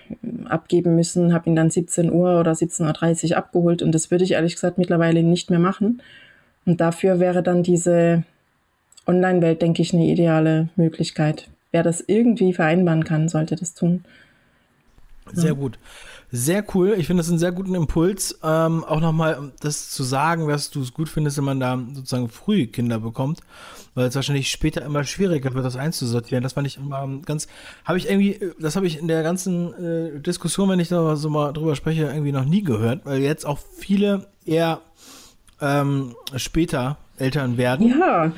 abgeben müssen, habe ihn dann 17 Uhr oder 17.30 Uhr abgeholt und das würde ich ehrlich gesagt mittlerweile nicht mehr machen. Und dafür wäre dann diese Online-Welt, denke ich, eine ideale Möglichkeit. Wer das irgendwie vereinbaren kann, sollte das tun. Sehr ja. gut. Sehr cool. Ich finde das einen sehr guten Impuls. Ähm, auch nochmal das zu sagen, dass du es gut findest, wenn man da sozusagen früh Kinder bekommt, weil es wahrscheinlich später immer schwieriger wird, das einzusortieren. Das fand ich immer ganz, habe ich irgendwie, das habe ich in der ganzen äh, Diskussion, wenn ich da so mal drüber spreche, irgendwie noch nie gehört, weil jetzt auch viele eher ähm, später Eltern werden. Ja,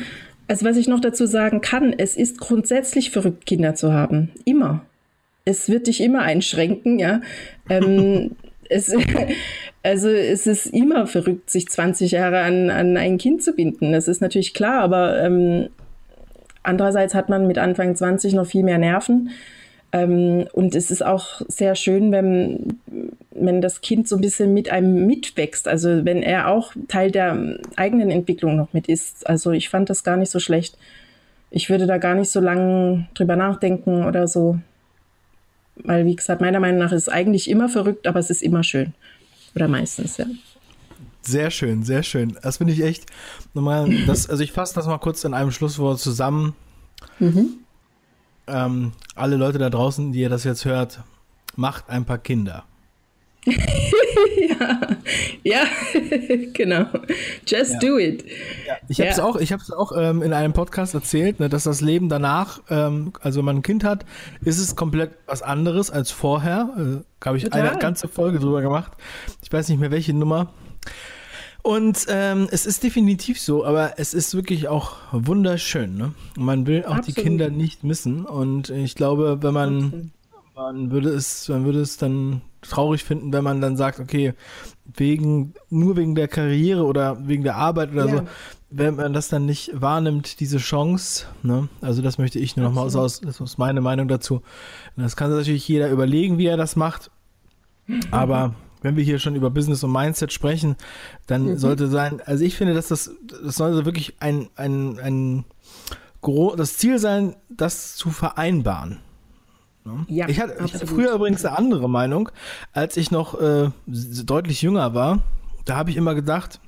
also was ich noch dazu sagen kann, es ist grundsätzlich verrückt, Kinder zu haben. Immer. Es wird dich immer einschränken, ja. Ähm, es, also es ist immer verrückt, sich 20 Jahre an, an ein Kind zu binden. Das ist natürlich klar, aber ähm, andererseits hat man mit Anfang 20 noch viel mehr Nerven. Ähm, und es ist auch sehr schön, wenn, wenn das Kind so ein bisschen mit einem mitwächst. Also wenn er auch Teil der eigenen Entwicklung noch mit ist. Also ich fand das gar nicht so schlecht. Ich würde da gar nicht so lange drüber nachdenken oder so. Weil, wie gesagt, meiner Meinung nach ist es eigentlich immer verrückt, aber es ist immer schön. Oder meistens, ja. Sehr schön, sehr schön. Das finde ich echt nochmal, das, also ich fasse das mal kurz in einem Schlusswort zusammen. Mhm ähm, alle Leute da draußen, die ihr das jetzt hört, macht ein paar Kinder. ja, ja, genau. Just ja. do it. Ich habe es ja. auch, ich hab's auch ähm, in einem Podcast erzählt, ne, dass das Leben danach, ähm, also wenn man ein Kind hat, ist es komplett was anderes als vorher. Äh, habe ich Total. eine ganze Folge drüber gemacht. Ich weiß nicht mehr welche Nummer. Und ähm, es ist definitiv so, aber es ist wirklich auch wunderschön. Ne? Man will auch Absolut. die Kinder nicht missen. Und ich glaube, wenn man, man würde es, man würde es dann traurig finden, wenn man dann sagt, okay, wegen, nur wegen der Karriere oder wegen der Arbeit oder ja. so, wenn man das dann nicht wahrnimmt, diese Chance, ne? also das möchte ich nur nochmal aus, das ist meine Meinung dazu. Das kann natürlich jeder überlegen, wie er das macht, aber wenn wir hier schon über Business und Mindset sprechen, dann mhm. sollte sein, also ich finde, dass das, das sollte wirklich ein, ein, ein, das Ziel sein, das zu vereinbaren. Ja, ich, hatte, ich hatte früher übrigens eine andere Meinung, als ich noch äh, deutlich jünger war. Da habe ich immer gedacht,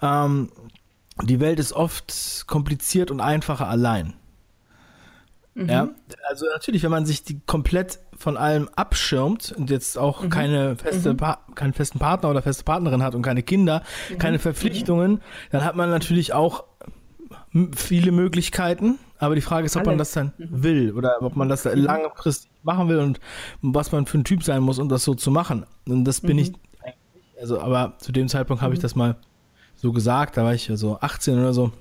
ähm, die Welt ist oft kompliziert und einfacher allein. Mhm. Ja, also natürlich, wenn man sich die komplett von allem abschirmt und jetzt auch mhm. keine feste mhm. keinen festen Partner oder feste Partnerin hat und keine Kinder, mhm. keine Verpflichtungen, dann hat man natürlich auch viele Möglichkeiten. Aber die Frage ist, ob Alle. man das dann mhm. will oder ob man das mhm. langfristig machen will und was man für ein Typ sein muss, um das so zu machen. Und das bin ich eigentlich. Also, aber zu dem Zeitpunkt habe ich das mal so gesagt. Da war ich so 18 oder so.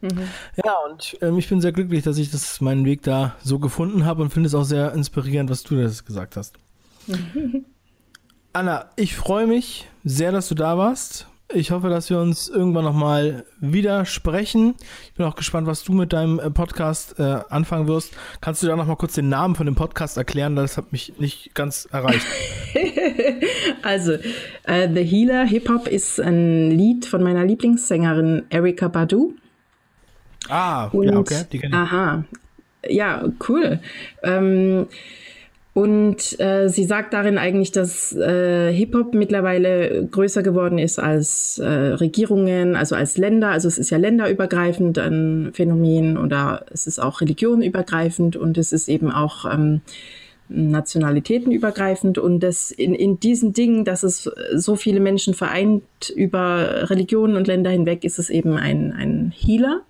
Mhm. Ja, und ähm, ich bin sehr glücklich, dass ich das, meinen Weg da so gefunden habe und finde es auch sehr inspirierend, was du das gesagt hast. Mhm. Anna, ich freue mich sehr, dass du da warst. Ich hoffe, dass wir uns irgendwann nochmal wieder sprechen. Ich bin auch gespannt, was du mit deinem äh, Podcast äh, anfangen wirst. Kannst du da nochmal kurz den Namen von dem Podcast erklären? Das hat mich nicht ganz erreicht. also, uh, The Healer Hip Hop ist ein Lied von meiner Lieblingssängerin Erika Badu. Ah, und, ja, okay. Die kenne ich. Aha. Ja, cool. Ähm, und äh, sie sagt darin eigentlich, dass äh, Hip-Hop mittlerweile größer geworden ist als äh, Regierungen, also als Länder. Also es ist ja länderübergreifend ein Phänomen oder es ist auch religionenübergreifend und es ist eben auch ähm, nationalitätenübergreifend. Und das in, in diesen Dingen, dass es so viele Menschen vereint über Religionen und Länder hinweg, ist es eben ein, ein Healer.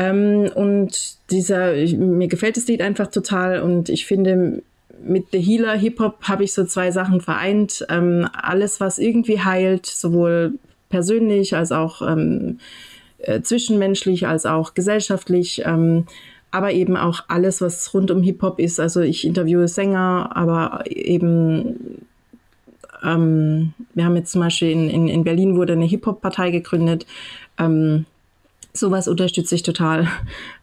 Ähm, und dieser, mir gefällt das Lied einfach total und ich finde, mit The Healer Hip Hop habe ich so zwei Sachen vereint. Ähm, alles, was irgendwie heilt, sowohl persönlich als auch ähm, äh, zwischenmenschlich, als auch gesellschaftlich. Ähm, aber eben auch alles, was rund um Hip-Hop ist. Also ich interviewe Sänger, aber eben Ähm, wir haben jetzt zum Beispiel in, in, in Berlin wurde eine Hip-Hop-Partei gegründet. Ähm, sowas unterstütze ich total.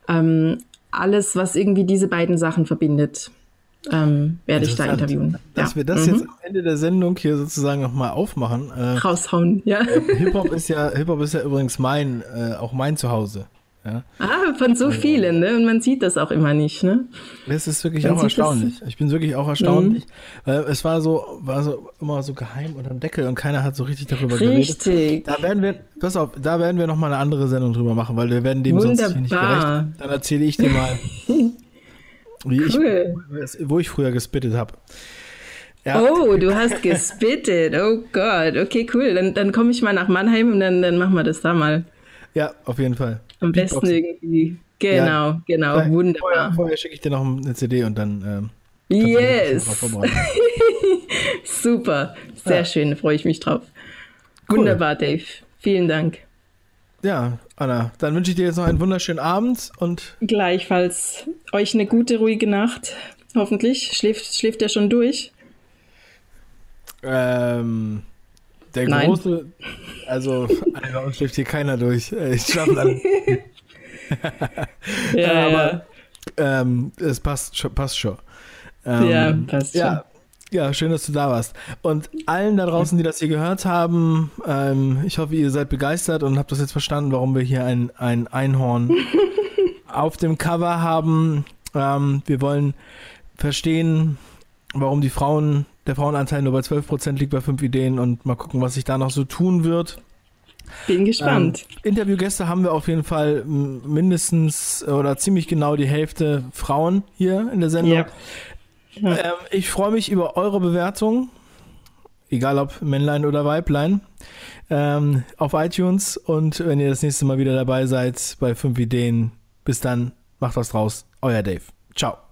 Ähm, alles, was irgendwie diese beiden Sachen verbindet, ähm, werde ich da interviewen. Dass ja. wir das mhm. jetzt am Ende der Sendung hier sozusagen nochmal aufmachen. Äh, Raushauen, ja. Äh, Hip-Hop ist ja, Hip-Hop ist ja übrigens mein, äh, auch mein Zuhause. Ja. Ah, von so also, vielen, ne? Und man sieht das auch immer nicht, ne? Das ist wirklich man auch erstaunlich. Ich bin wirklich auch erstaunlich. Mhm. es war so, war so immer so geheim unter dem Deckel und keiner hat so richtig darüber richtig. geredet. Richtig. Da werden wir, pass auf, da werden wir nochmal eine andere Sendung drüber machen, weil wir werden dem Wunderbar. sonst hier nicht gerecht. Dann erzähle ich dir mal, wie cool. ich, wo ich früher gespittet habe. Ja. Oh, du hast gespittet. Oh Gott. Okay, cool. Dann, dann komme ich mal nach Mannheim und dann, dann machen wir das da mal. Ja, auf jeden Fall. Am besten irgendwie. Genau, ja. genau. Vielleicht Wunderbar. Vorher, vorher schicke ich dir noch eine CD und dann. Ähm, yes! Super. Sehr ja. schön. Freue ich mich drauf. Cool. Wunderbar, Dave. Vielen Dank. Ja, Anna, dann wünsche ich dir jetzt noch einen wunderschönen Abend und. Gleichfalls. Euch eine gute, ruhige Nacht. Hoffentlich. Schläft, schläft er schon durch? Ähm. Der Nein. große, also bei uns schläft hier keiner durch. Ich schlafe alle. ja, aber ähm, es passt, passt schon. Ähm, ja, passt schon. Ja, ja, schön, dass du da warst. Und allen da draußen, die das hier gehört haben, ähm, ich hoffe, ihr seid begeistert und habt das jetzt verstanden, warum wir hier ein, ein Einhorn auf dem Cover haben. Ähm, wir wollen verstehen, warum die Frauen der Frauenanteil nur bei 12% liegt bei 5 Ideen und mal gucken, was sich da noch so tun wird. Bin gespannt. Ähm, Interviewgäste haben wir auf jeden Fall mindestens oder ziemlich genau die Hälfte Frauen hier in der Sendung. Ja. Ja. Ähm, ich freue mich über eure Bewertung, egal ob Männlein oder Weiblein, ähm, auf iTunes und wenn ihr das nächste Mal wieder dabei seid bei 5 Ideen, bis dann, macht was draus. Euer Dave. Ciao.